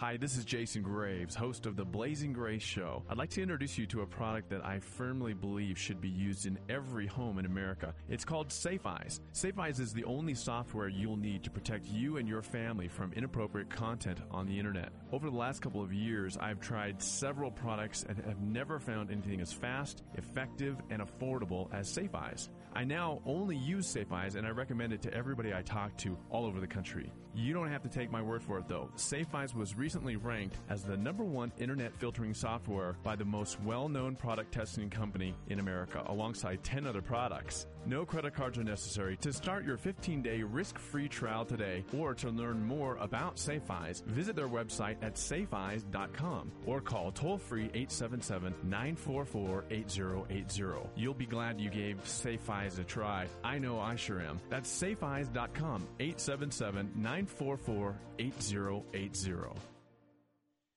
Hi, this is Jason Graves, host of The Blazing Grace Show. I'd like to introduce you to a product that I firmly believe should be used in every home in America. It's called Safe Eyes. Safe Eyes is the only software you'll need to protect you and your family from inappropriate content on the internet. Over the last couple of years, I've tried several products and have never found anything as fast, effective, and affordable as Safe Eyes. I now only use Safe Eyes and I recommend it to everybody I talk to all over the country. You don't have to take my word for it though. Safe Eyes was recently ranked as the number one internet filtering software by the most well known product testing company in America, alongside 10 other products. No credit cards are necessary. To start your 15 day risk free trial today or to learn more about Safe Eyes, visit their website at safeeyes.com or call toll free 877 944 8080. You'll be glad you gave Safe Eyes a try. I know I sure am. That's safeeyes.com 877 944 8080.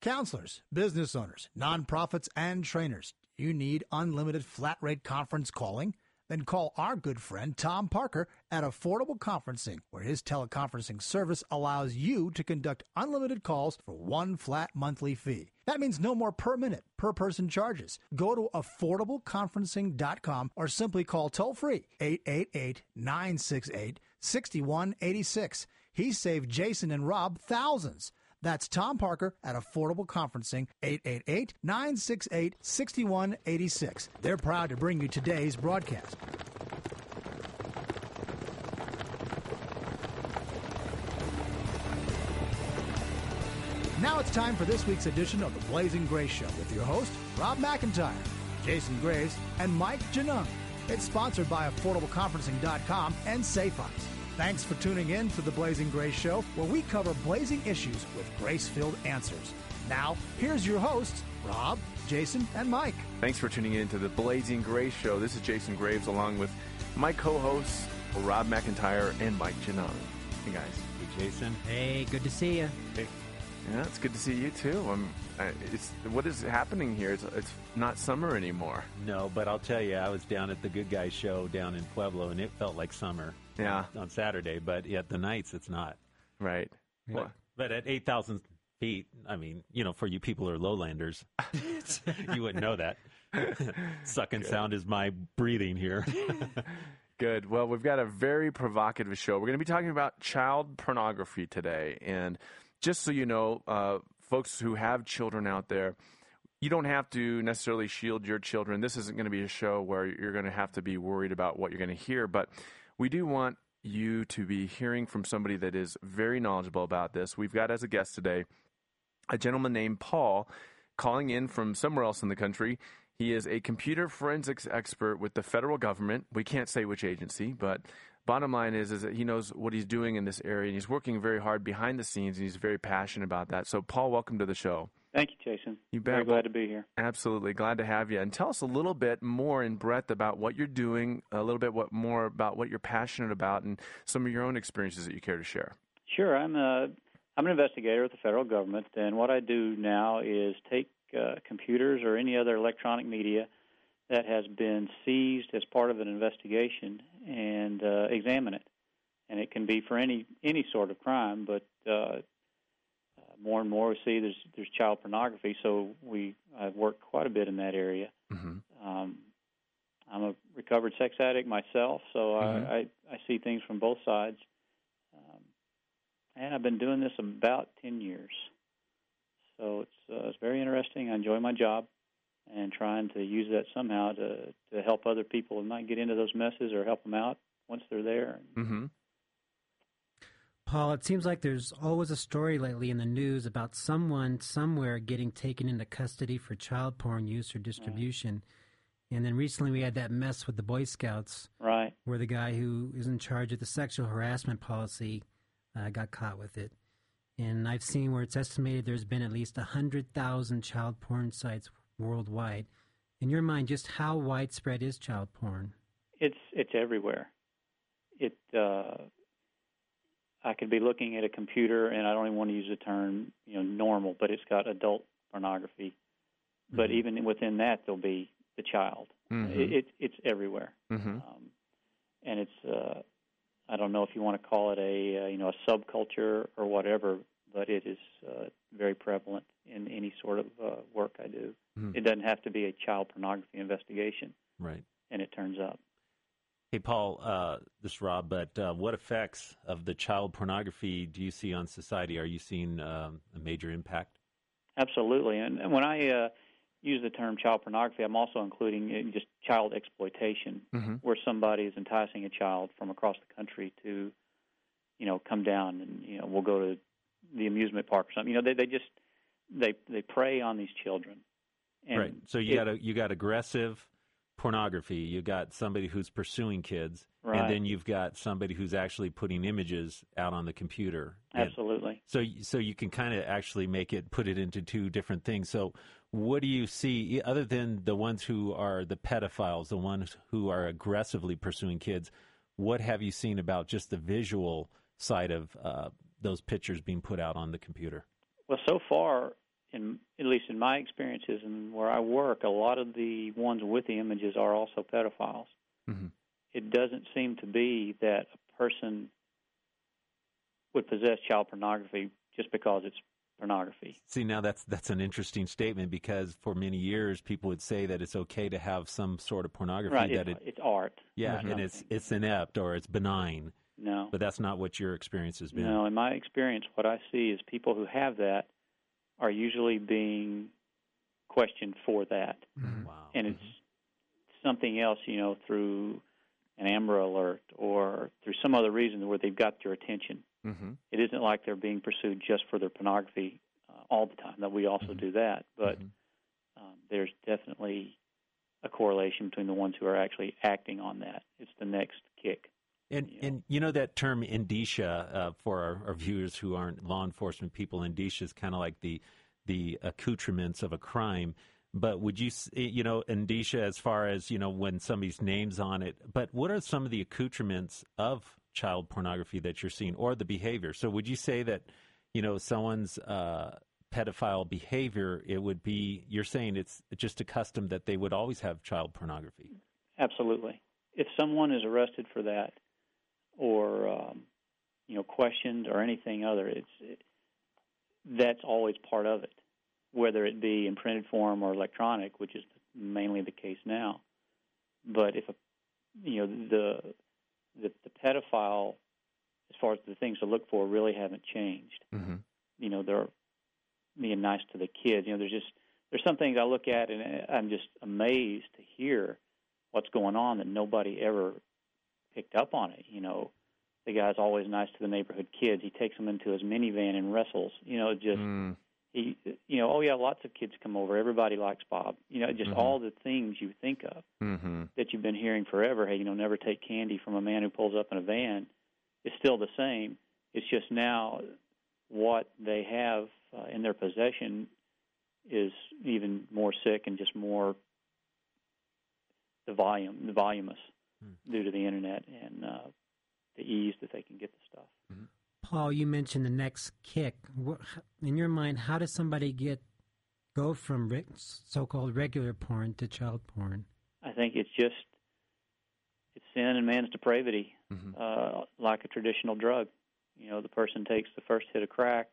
Counselors, business owners, nonprofits, and trainers. You need unlimited flat rate conference calling? Then call our good friend Tom Parker at Affordable Conferencing, where his teleconferencing service allows you to conduct unlimited calls for one flat monthly fee. That means no more per minute, per person charges. Go to affordableconferencing.com or simply call toll free 888 968 6186. He saved Jason and Rob thousands. That's Tom Parker at Affordable Conferencing, 888 968 6186. They're proud to bring you today's broadcast. Now it's time for this week's edition of the Blazing Grace Show with your host, Rob McIntyre, Jason Graves, and Mike Genung. It's sponsored by AffordableConferencing.com and Safe Eyes. Thanks for tuning in to the Blazing Grace Show, where we cover blazing issues with grace filled answers. Now, here's your hosts, Rob, Jason, and Mike. Thanks for tuning in to the Blazing Grace Show. This is Jason Graves along with my co hosts, Rob McIntyre and Mike Genung. Hey, guys. Hey, Jason. Hey, good to see you. Hey. Yeah, it's good to see you too. Um, it's what is happening here? It's, it's not summer anymore. No, but I'll tell you, I was down at the Good Guys show down in Pueblo, and it felt like summer. Yeah. On, on Saturday, but at the nights, it's not. Right. But, but at eight thousand feet, I mean, you know, for you people who are lowlanders, you wouldn't know that. Sucking Good. sound is my breathing here. Good. Well, we've got a very provocative show. We're going to be talking about child pornography today, and just so you know, uh, folks who have children out there, you don't have to necessarily shield your children. This isn't going to be a show where you're going to have to be worried about what you're going to hear, but we do want you to be hearing from somebody that is very knowledgeable about this. We've got as a guest today a gentleman named Paul calling in from somewhere else in the country. He is a computer forensics expert with the federal government. We can't say which agency, but bottom line is, is that he knows what he's doing in this area and he's working very hard behind the scenes and he's very passionate about that. So, Paul, welcome to the show. Thank you, Jason. You bet. Very glad to be here. Absolutely glad to have you. And tell us a little bit more in breadth about what you're doing, a little bit what more about what you're passionate about, and some of your own experiences that you care to share. Sure. I'm a I'm an investigator with the federal government, and what I do now is take uh, computers or any other electronic media that has been seized as part of an investigation and uh, examine it. And it can be for any any sort of crime, but uh, uh, more and more we see there's there's child pornography. So we I've worked quite a bit in that area. Mm-hmm. Um, I'm a recovered sex addict myself, so mm-hmm. I, I I see things from both sides. Um, and I've been doing this about ten years. So it's uh, it's very interesting. I enjoy my job and trying to use that somehow to to help other people and not get into those messes or help them out once they're there. Mm-hmm. Paul, it seems like there's always a story lately in the news about someone somewhere getting taken into custody for child porn use or distribution. Right. And then recently we had that mess with the Boy Scouts, right? Where the guy who is in charge of the sexual harassment policy uh, got caught with it. And I've seen where it's estimated there's been at least 100,000 child porn sites worldwide. In your mind, just how widespread is child porn? It's it's everywhere. It uh, I could be looking at a computer, and I don't even want to use the term you know normal, but it's got adult pornography. Mm-hmm. But even within that, there'll be the child. Mm-hmm. It, it, it's everywhere, mm-hmm. um, and it's uh, I don't know if you want to call it a uh, you know a subculture or whatever, but it is uh, very prevalent in any sort of uh, work I do. Mhm. It doesn't have to be a child pornography investigation, Right. and it turns up. Hey, Paul, uh, this is Rob, but uh, what effects of the child pornography do you see on society? Are you seeing um, a major impact? Absolutely, and, and when I uh, use the term child pornography, I'm also including uh, just child exploitation, Mm-hmm. where somebody is enticing a child from across the country to, you know, come down and you know we'll go to the amusement park or something. You know, they they just they they prey on these children. And right. So you it- got a, you got aggressive pornography. You got somebody who's pursuing kids, Right. and then you've got somebody who's actually putting images out on the computer. And- absolutely. So, so you can kind of actually make it, put it into two different things. So, what do you see other than the ones who are the pedophiles, the ones who are aggressively pursuing kids? What have you seen about just the visual side of uh, those pictures being put out on the computer? Well, so far, in at least in my experiences and where I work, a lot of the ones with the images are also pedophiles. Mhm. It doesn't seem to be that a person would possess child pornography just because it's pornography. See, now that's that's an interesting statement because for many years people would say that it's okay to have some sort of pornography right? that It's, it, it's art. yeah, and it's it's inept or it's benign, no. but that's not what your experience has been. No, in my experience, what I see is people who have that are usually being questioned for that, Wow. and it's something else, you know, through an Amber Alert or through some other reason where they've got your attention. Mm-hmm. It isn't like they're being pursued just for their pornography uh, all the time. That we also Mhm. do that, but Mhm. um, there's definitely a correlation between the ones who are actually acting on that. It's the next kick. And you know. and you know that term indicia uh, for our, our viewers who aren't law enforcement people, indicia is kind of like the the accoutrements of a crime. But would you you know indicia as far as you know when somebody's name's on it? But what are some of the accoutrements of child pornography that you're seeing, or the behavior? So would you say that you know someone's uh, pedophile behavior? It would be you're saying it's just a custom that they would always have child pornography. Absolutely. If someone is arrested for that, or um, you know questioned or anything other, it's it, that's always part of it, whether it be in printed form or electronic, which is mainly the case now. But if a you know the the, the pedophile, as far as the things to look for, really haven't changed. Mm-hmm. You know, they're being nice to the kids. You know, there's just there's some things I look at and I'm just amazed to hear what's going on that nobody ever picked up on it. You know, the guy's always nice to the neighborhood kids. He takes them into his minivan and wrestles. You know, just Mm. he, you know, oh yeah, lots of kids come over. Everybody likes Bob. You know, just Mhm. all the things you think of Mm-hmm. that you've been hearing forever. Hey, you know, never take candy from a man who pulls up in a van. Is still the same. It's just now what they have uh, in their possession is even more sick and just more the volume, the voluminous Hmm. due to the internet and uh, the ease that they can get the stuff. Paul, you mentioned the next kick. What, in your mind, how does somebody get go from re- so-called regular porn to child porn? I think it's just it's sin and man's depravity, Mhm. uh, like a traditional drug. You know, the person takes the first hit of crack,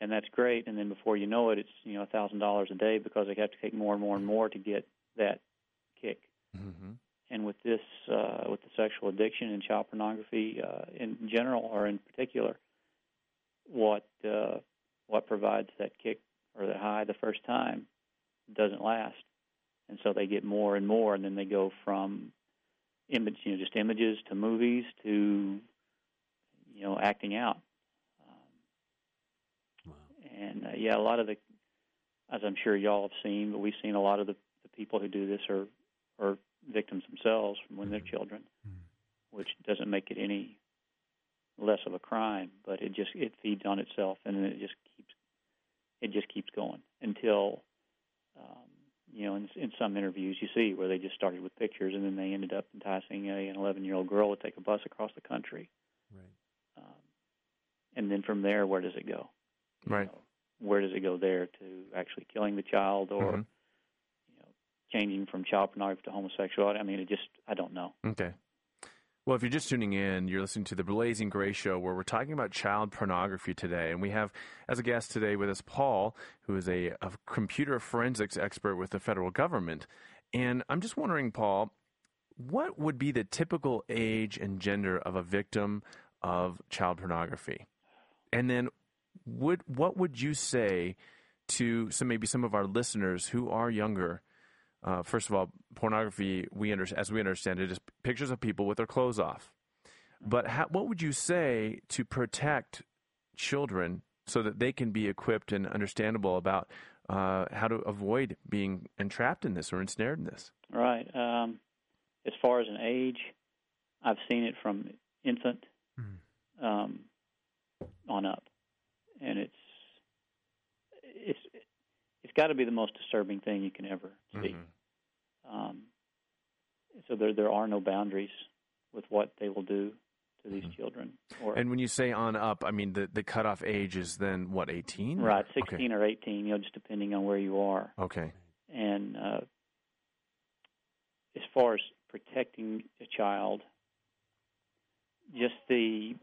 and that's great, and then before you know it, it's you know a thousand dollars a day because they have to take more and more and more to get that kick. Mm-hmm. And with this, uh, with the sexual addiction and child pornography uh, in general or in particular, what uh, what provides that kick or the high the first time doesn't last, and so they get more and more, and then they go from image, you know, just images to movies to you know acting out. Um, Wow. and uh, yeah, a lot of the, as I'm sure y'all have seen, but we've seen a lot of the, the people who do this are are victims themselves from when they're Mhm. children, Mhm. which doesn't make it any less of a crime, but it just it feeds on itself and then it just keeps it just keeps going until um, you know in, in some interviews you see where they just started with pictures and then they ended up enticing a, an 11 year old girl to take a bus across the country, Right. um, and then from there where does it go? You Right. know, where does it go there to actually killing the child or Mhm. Changing from child pornography to homosexuality? I mean, it just I don't know. Okay. Well, if you're just tuning in, you're listening to the Blazing Grace Show, where we're talking about child pornography today. And we have, as a guest today with us, Paul, who is a, a computer forensics expert with the federal government. And I'm just wondering, Paul, what would be the typical age and gender of a victim of child pornography? And then, would what would you say to some maybe some of our listeners who are younger? Uh, first of all, pornography, we under, as we understand it, is pictures of people with their clothes off. But how, what would you say to protect children so that they can be equipped and understandable about uh, how to avoid being entrapped in this or ensnared in this? Right. Um, as far as an age, I've seen it from infant Mm. um, on up, and it's it's it's got to be the most disturbing thing you can ever see. Mhm. Um, so there there are no boundaries with what they will do to these Mhm. children. Or And when you say on up, I mean the, the cutoff age is then what, 18? right, Okay. sixteen or eighteen, you know, just depending on where you are. Okay. And uh, as far as protecting a child, just the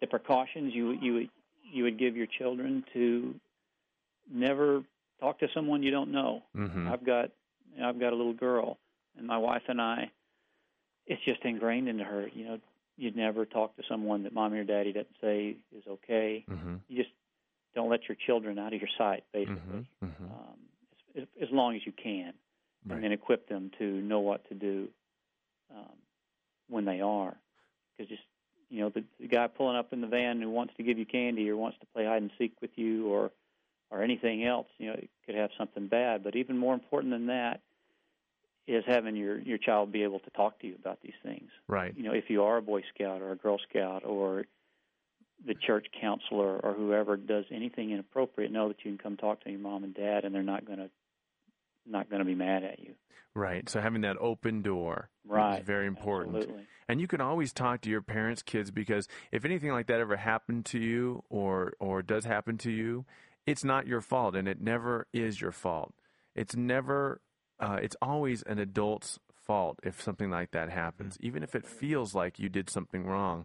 the precautions you you you would give your children to never talk to someone you don't know. hmm I've got I've got a little girl, and my wife and I. It's just ingrained into her. You know, you'd never talk to someone that mommy or daddy doesn't say is okay. hmm You just don't let your children out of your sight, basically, hmm hmm um, as, as long as you can, Right. and then equip them to know what to do um, when they are. Because just you know, the, the guy pulling up in the van who wants to give you candy or wants to play hide and seek with you or or anything else, you know, it could have something bad. But even more important than that is having your your child be able to talk to you about these things. Right. You know, if you are a Boy Scout or a Girl Scout or the church counselor or whoever does anything inappropriate, know that you can come talk to your mom and dad, and they're not going to not going to be mad at you. Right. So having that open door Right. is very important. Absolutely. And you can always talk to your parents' kids because if anything like that ever happened to you or or does happen to you, it's not your fault and it never is your fault. It's never uh, it's always an adult's fault if something like that happens, even if it feels like you did something wrong.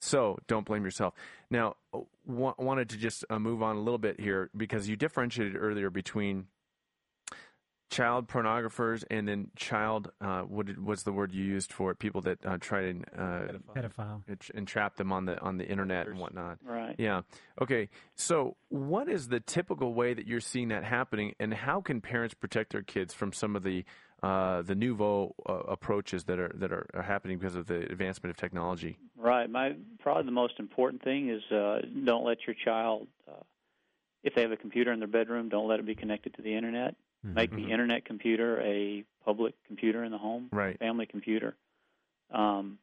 So don't blame yourself. Now, w- wanted to just uh, move on a little bit here because you differentiated earlier between child pornographers and then child uh, what was the word you used for it? People that uh, try to uh, Pedophile. entrap them on the on the internet and whatnot. Right. Yeah. Okay. So, what is the typical way that you're seeing that happening, and how can parents protect their kids from some of the uh, the nouveau uh, approaches that are that are, are happening because of the advancement of technology? Right. My probably the most important thing is uh, don't let your child, uh, if they have a computer in their bedroom, don't let it be connected to the internet. Make Mhm. the internet computer a public computer in the home, Right. family computer. Um,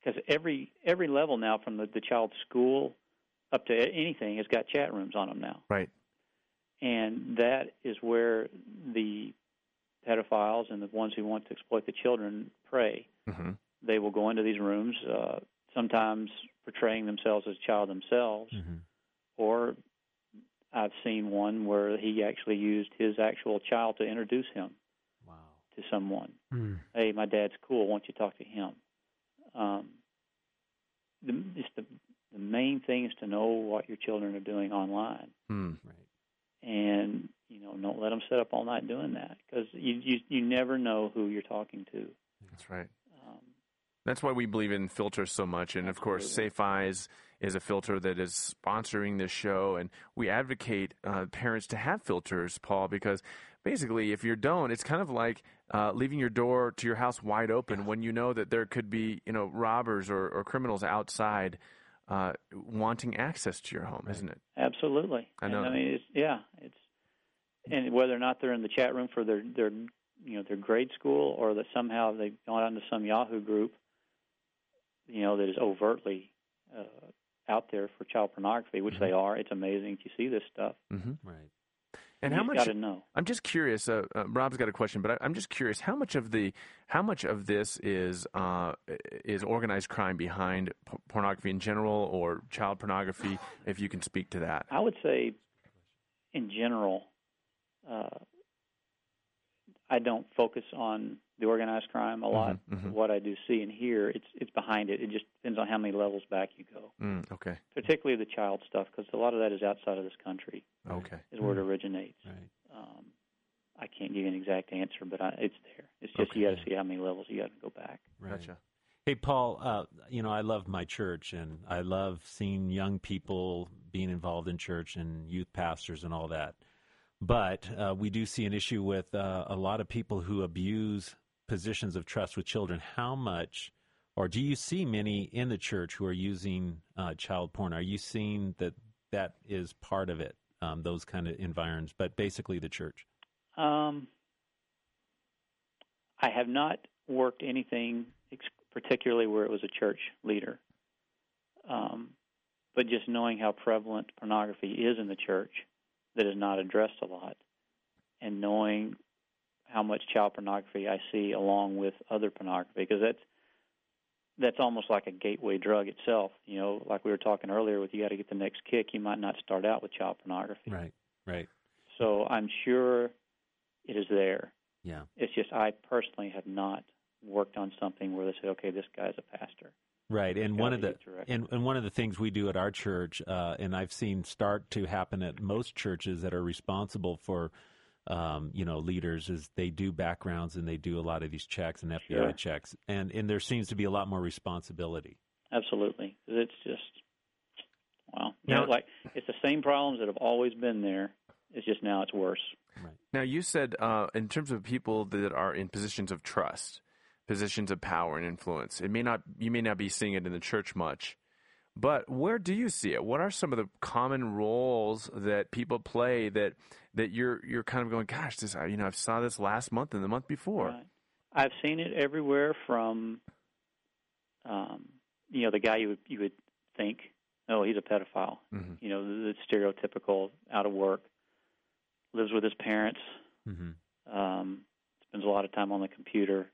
because every every level now, from the, the child's school up to anything, has got chat rooms on them now. Right. and that is where the pedophiles and the ones who want to exploit the children prey. hmm They will go into these rooms, uh, sometimes portraying themselves as a child themselves, Mhm. or I've seen one where he actually used his actual child to introduce him Wow. to someone. Mm. Hey, my dad's cool. Why don't you talk to him? Um, the, just the, the main thing is to know what your children are doing online Hmm. Right. and you know don't let them sit up all night doing that because you, you you never know who you're talking to. That's right. That's why we believe in filters so much. And of course, Safe Eyes is a filter that is sponsoring this show. And we advocate uh, parents to have filters, Paul, because basically, if you don't, it's kind of like uh, leaving your door to your house wide open when you know that there could be, you know, robbers or, or criminals outside uh, wanting access to your home, isn't it? absolutely. I know. And, I mean, it's, yeah, it's and whether or not they're in the chat room for their their you know their grade school or that somehow they've gone onto some Yahoo group, you know, that is overtly uh, out there for child pornography, which they are. It's amazing to see this stuff. Mm-hmm. Right. And you how just much? got to know. I'm just curious. Uh, uh, Rob's got a question, but I, I'm just curious how much of the how much of this is uh, is organized crime behind p- pornography in general or child pornography? If you can speak to that. I would say, in general, uh, I don't focus on the organized crime a lot. mhm. What I do see and hear, it's it's behind it. It just depends on how many levels back you go. Mm, okay. Particularly the child stuff, because a lot of that is outside of this country, Okay. is where it originates. Right. Um, I can't give you an exact answer, but I, it's there. It's just Okay. you got to see how many levels you got to go back. Right. Gotcha. Hey, Paul, uh, you know, I love my church and I love seeing young people being involved in church and youth pastors and all that. But uh, we do see an issue with uh, a lot of people who abuse positions of trust with children. How much, or do you see many in the church who are using uh, child porn? Are you seeing that that is part of it, um, those kind of environs, but basically the church? Um, I have not worked anything ex- particularly where it was a church leader. Um, but just knowing how prevalent pornography is in the church that is not addressed a lot, and knowing how much child pornography I see along with other pornography, because that's that's almost like a gateway drug itself. You know, like we were talking earlier, with you got to get the next kick. You might not start out with child pornography. Right, right. So I'm sure it is there. Yeah. It's just I personally have not worked on something where they say, okay, this guy's a pastor. Right, and one of the and, and one of the things we do at our church, uh, and I've seen start to happen at most churches that are responsible for, um, you know, leaders, is they do backgrounds and they do a lot of these checks and FBI Sure. checks, and and there seems to be a lot more responsibility. Absolutely, it's just well, you know, like it's the same problems that have always been there. It's just now it's worse. Now, you said uh, in terms of people that are in positions of trust, positions of power and influence, it may not you may not be seeing it in the church much, but where do you see it? What are some of the common roles that people play that that you're you're kind of going, gosh, this I- you know I saw this last month and the month before. Right. I've seen it everywhere from, um, you know, the guy you would you would think, oh, he's a pedophile. Mhm. You know, the, stereotypical out of work, lives with his parents, Mm-hmm. um, spends a lot of time on the computer,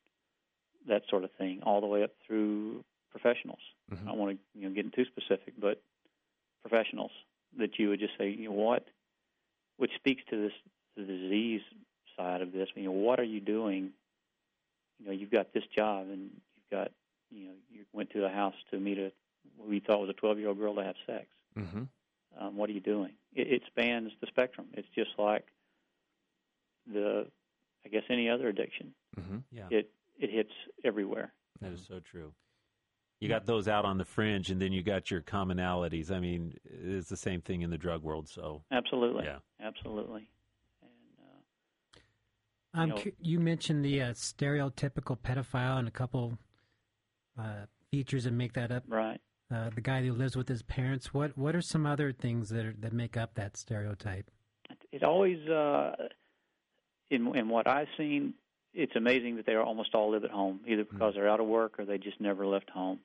that sort of thing, all the way up through professionals. Mhm. I don't want to you know get too specific, but professionals that you would just say, you know what, which speaks to this the disease side of this. You know, what are you doing? You know, you've got this job, and you've got you know you went to a house to meet a what we thought was a 12 year old girl to have sex. Mhm. Um, what are you doing? It, it spans the spectrum. It's just like the, I guess, any other addiction. Mhm. Yeah, It it hits everywhere. that is so true. You got those out on the fringe, and then you got your commonalities. I mean, it's the same thing in the drug world. So Absolutely. yeah, Absolutely. And uh, I'm know- cu- you mentioned the uh, stereotypical pedophile and a couple uh, features that make that up. right. Uh, the guy who lives with his parents. What what are some other things that are, that make up that stereotype? It always, uh, in in what I've seen, it's amazing that they are almost all live at home, either because they're out of work or they just never left home.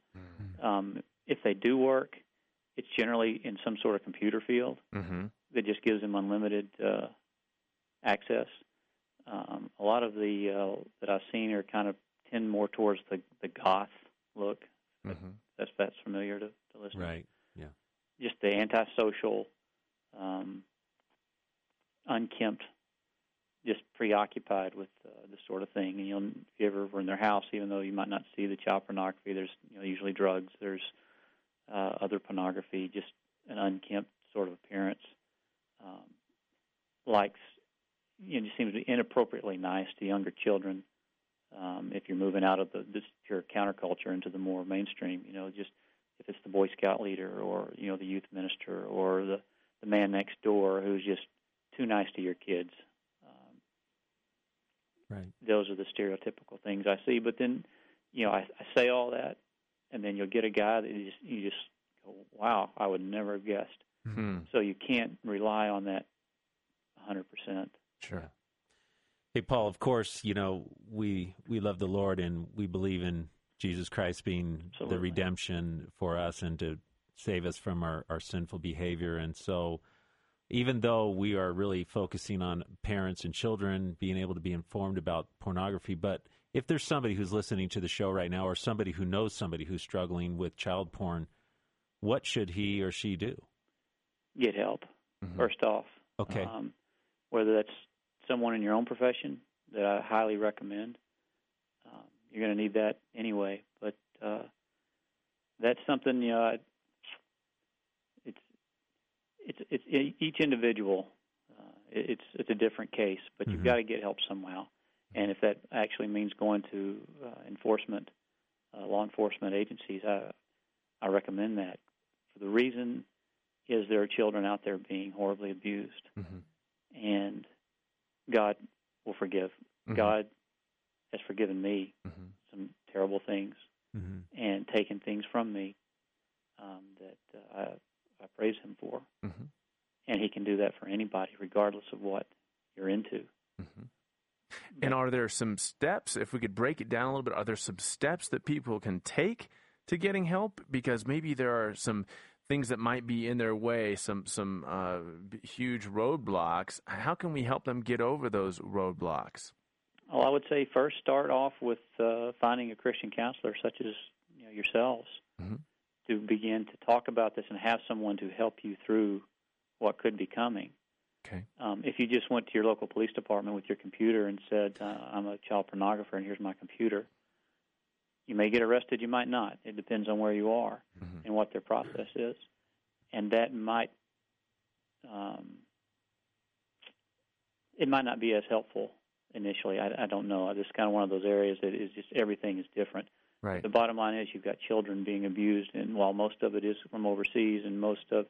Um, if they do work, it's generally in some sort of computer field Mhm. that just gives them unlimited uh, access. Um, a lot of the uh, that I've seen are kind of tend more towards the the goth look. Mhm. That's that's familiar to, to listeners. right. Yeah, just the antisocial, um, unkempt, just preoccupied with uh, this sort of thing. And you know, if you ever were in their house, even though you might not see the child pornography, there's you know usually drugs. There's uh, other pornography, just an unkempt sort of appearance. Um, likes, you know, just seems to be inappropriately nice to younger children. Um, if you're moving out of the this pure counterculture into the more mainstream, you know, just if it's the Boy Scout leader or you know the youth minister or the the man next door who's just too nice to your kids. Right. those are the stereotypical things I see. But then, you know, I, I say all that, and then you'll get a guy that you just you just go, wow, I would never have guessed. Hmm. So you can't rely on that 100%. Sure. Hey, Paul. Of course, you know we we love the Lord and we believe in Jesus Christ being the redemption for us and to save us from our, our sinful behavior. And so, even though we are really focusing on parents and children being able to be informed about pornography, but if there's somebody who's listening to the show right now, or somebody who knows somebody who's struggling with child porn, what should he or she do? Get help Mhm. first off. Okay. Um, whether that's someone in your own profession, that I highly recommend. Um, you're going to need that anyway, but uh, that's something you know. It's it's it's each individual. Uh, it's it's a different case, but you've got to get help somehow. And if that actually means going to uh, enforcement, uh, law enforcement agencies, I I recommend that. For the reason is there are children out there being horribly abused, Mhm. and God will forgive. Mhm. God has forgiven me Mhm. some terrible things Mhm. and taken things from me um, that uh, I, praise Him for. Mhm. And He can do that for anybody, regardless of what you're into. Mhm. And are there some steps, if we could break it down a little bit, are there some steps that people can take to getting help? Because maybe there are some things that might be in their way, some some uh, huge roadblocks. How can we help them get over those roadblocks? Well, I would say first start off with uh, finding a Christian counselor, such as you know, yourselves, Mhm. To begin to talk about this and have someone to help you through what could be coming. Okay. Um, if you just went to your local police department with your computer and said, uh, "I'm a child pornographer and here's my computer," you may get arrested. You might not. It depends on where you are Mhm. and what their process is, and that might um, it might not be as helpful initially. I, I don't know. This is kind of one of those areas that is just everything is different. Right. The bottom line is you've got children being abused, and while most of it is from overseas, and most of,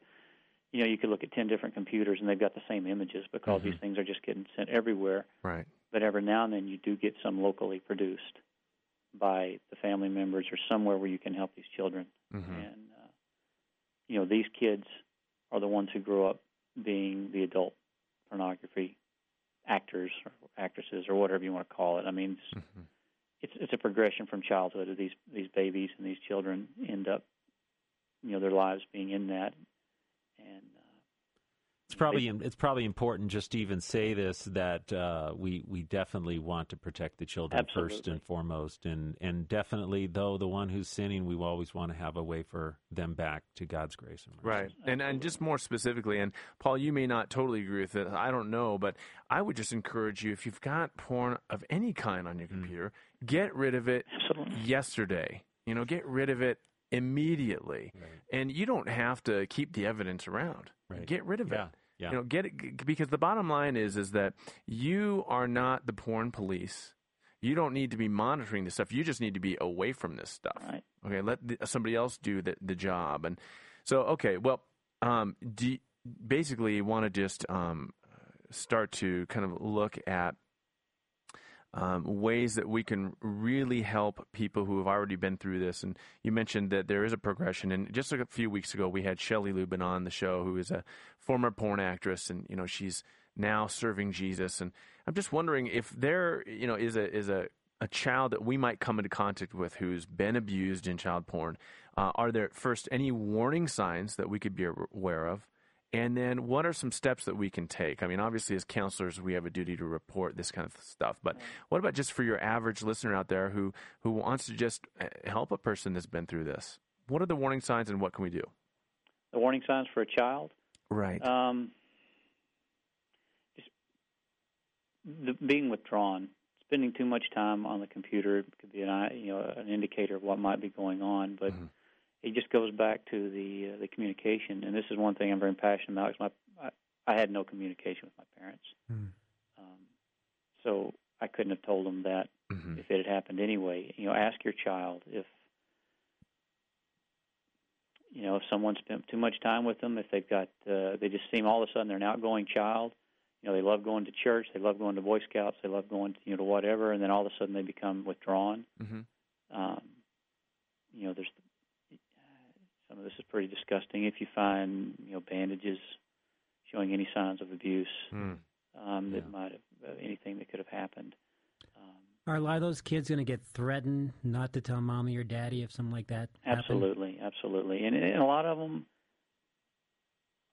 you know, you could look at ten different computers and they've got the same images because Mhm. these things are just getting sent everywhere. Right. But every now and then you do get some locally produced by the family members or somewhere where you can help these children. Mhm. And uh, you know, these kids are the ones who grow up being the adult pornography actors or actresses or whatever you want to call it. I mean, Mhm. It's a progression from childhood. These these babies and these children end up, you know, their lives being in that, It's probably it's probably important just to even say this that uh, we we definitely want to protect the children first and foremost, and and definitely though the one who's sinning, we always want to have a way for them back to God's grace and mercy. Right. And and just more specifically, and Paul, you may not totally agree with it. I don't know, but I would just encourage you if you've got porn of any kind on your computer, get rid of it absolutely. yesterday. You know, get rid of it immediately. And you don't have to keep the evidence around. Right. Get rid of Yeah. it. Yeah. You know, get it because the bottom line is is that you are not the porn police. You don't need to be monitoring this stuff. You just need to be away from this stuff. Right. Okay, let the, somebody else do the the job. And so, okay, well, um, do you, basically want to just um, start to kind of look at um, ways that we can really help people who have already been through this. And you mentioned that there is a progression. And just a few weeks ago, we had Shelley Lubben on the show, who is a former porn actress, and you know she's now serving Jesus. And I'm just wondering if there, you know, is a is a a child that we might come into contact with who's been abused in child porn. Uh, are there first any warning signs that we could be aware of? And then, what are some steps that we can take? I mean, obviously, as counselors, we have a duty to report this kind of stuff. But what about just for your average listener out there who who wants to just uh, help a person that's been through this? What are the warning signs, and what can we do? The warning signs for a child. Right. Um, just the, being withdrawn, spending too much time on the computer could be an you know an indicator of what might be going on. But Mhm. It just goes back to the uh, the communication, and this is one thing I'm very passionate about. 'cause my I, I had no communication with my parents, Hmm. um, so I couldn't have told them that Mhm. if it had happened anyway. You know, ask your child if you know if someone spent too much time with them, if they've got uh, they just seem all of a sudden they're an outgoing child. You know, they love going to church, they love going to Boy Scouts, they love going to, you know to whatever, and then all of a sudden they become withdrawn. Mhm. Um, you know, there's some of this is pretty disgusting. If you find you know bandages showing any signs of abuse, Mm. um, that Yeah. might have uh, anything that could have happened. Um, Are a lot of those kids going to get threatened not to tell mommy or daddy if something like that happens? Absolutely, absolutely, and, and a lot of them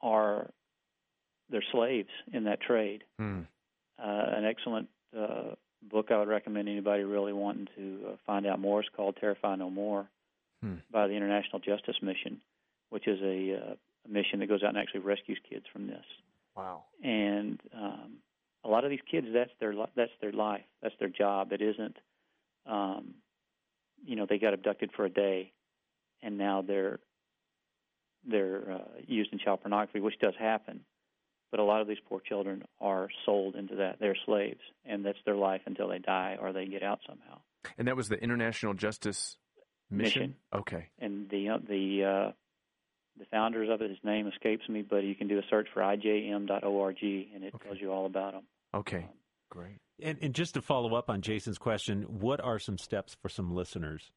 are they're slaves in that trade. Mm. Uh, an excellent uh, book I would recommend anybody really wanting to uh, find out more is called "Terrify No More" Hmm. by the International Justice Mission, which is a, uh, a mission that goes out and actually rescues kids from this. Wow. And um, a lot of these kids, that's their that's their life, that's their job. It isn't, um, you know, they got abducted for a day, and now they're they're uh, used in child pornography, which does happen. But a lot of these poor children are sold into that. They're slaves, and that's their life until they die or they get out somehow. And that was the International Justice Mission. Mission. Okay. And the uh, the uh, the founders of it, his name escapes me, but you can do a search for ijm.org, and it Okay. tells you all about them. Okay. Great. And, and just to follow up on Jason's question, what are some steps for some listeners?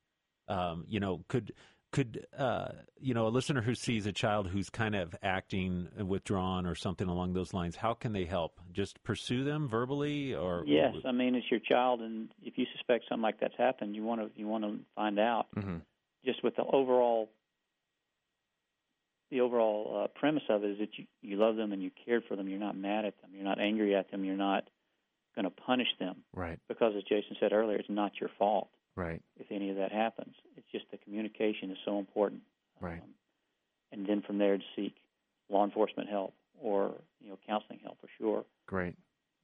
Um, you know, could could uh, you know a listener who sees a child who's kind of acting withdrawn or something along those lines? How can they help? Just pursue them verbally, or Yes, I mean it's your child, and if you suspect something like that's happened, you want to you want to find out. hmm Just with the overall the overall uh, premise of it is that you you love them and you cared for them. You're not mad at them. You're not angry at them. You're not going to punish them Right. because, as Jason said earlier, it's not your fault Right. if any of that happens. It's just the communication is so important. Right. Um, and then from there to seek law enforcement help or you know counseling help for sure. Great.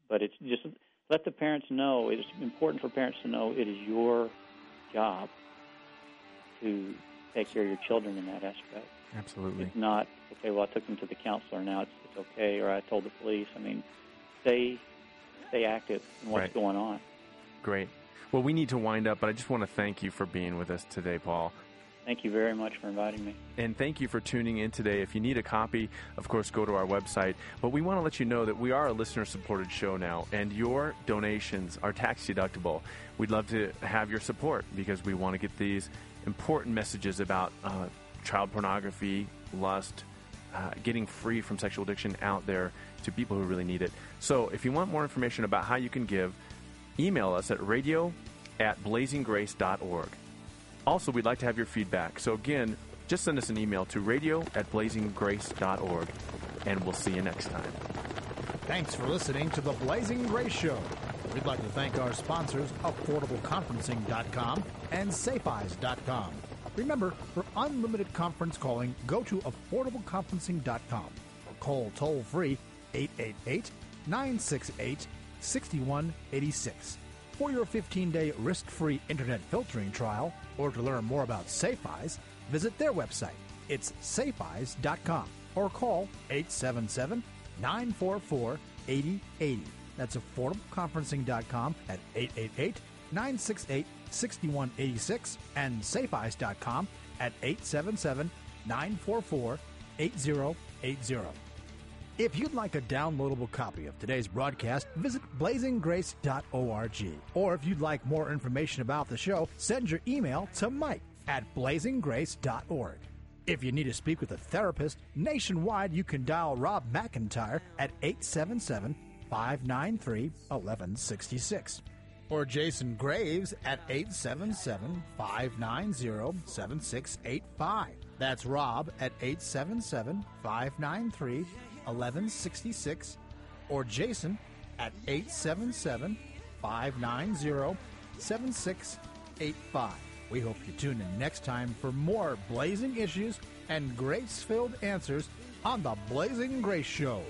But it's just let the parents know. It's important for parents to know it is your job to take care of your children in that aspect. Absolutely. It's not okay. Well, I took them to the counselor. Now it's, it's okay, or I told the police. I mean, stay stay active in what's Right. going on. Great. Well, we need to wind up, but I just want to thank you for being with us today, Paul. Thank you very much for inviting me. And thank you for tuning in today. If you need a copy, of course, go to our website. But we want to let you know that we are a listener supported show now, and your donations are tax deductible. We'd love to have your support because we want to get these important messages about uh, child pornography, lust, uh, getting free from sexual addiction out there to people who really need it. So if you want more information about how you can give, email us at radio at blazinggrace.org. Also, we'd like to have your feedback. So, again, just send us an email to radio at blazinggrace.org, and we'll see you next time. Thanks for listening to the Blazing Grace Show. We'd like to thank our sponsors, AffordableConferencing.com and SafeEyes.com. Remember, for unlimited conference calling, go to AffordableConferencing.com or call toll free 888 968 6186 for your 15 day risk free internet filtering trial or to learn more about SafeEyes, visit their website. It's safeeyes.com or call 877 944 8080. That's affordableconferencing.com at 888 968 6186 and safeeyes.com at 877 944 8080. If you'd like a downloadable copy of today's broadcast, visit blazinggrace.org. Or if you'd like more information about the show, send your email to mike at blazinggrace.org. If you need to speak with a therapist nationwide, you can dial Rob McIntyre at 877 593 1166 or Jason Graves at 877 590 7685. That's Rob at 877 593 1166 or Jason at 877 590 7685. We hope you tune in next time for more blazing issues and grace filled answers on The Blazing Grace Show.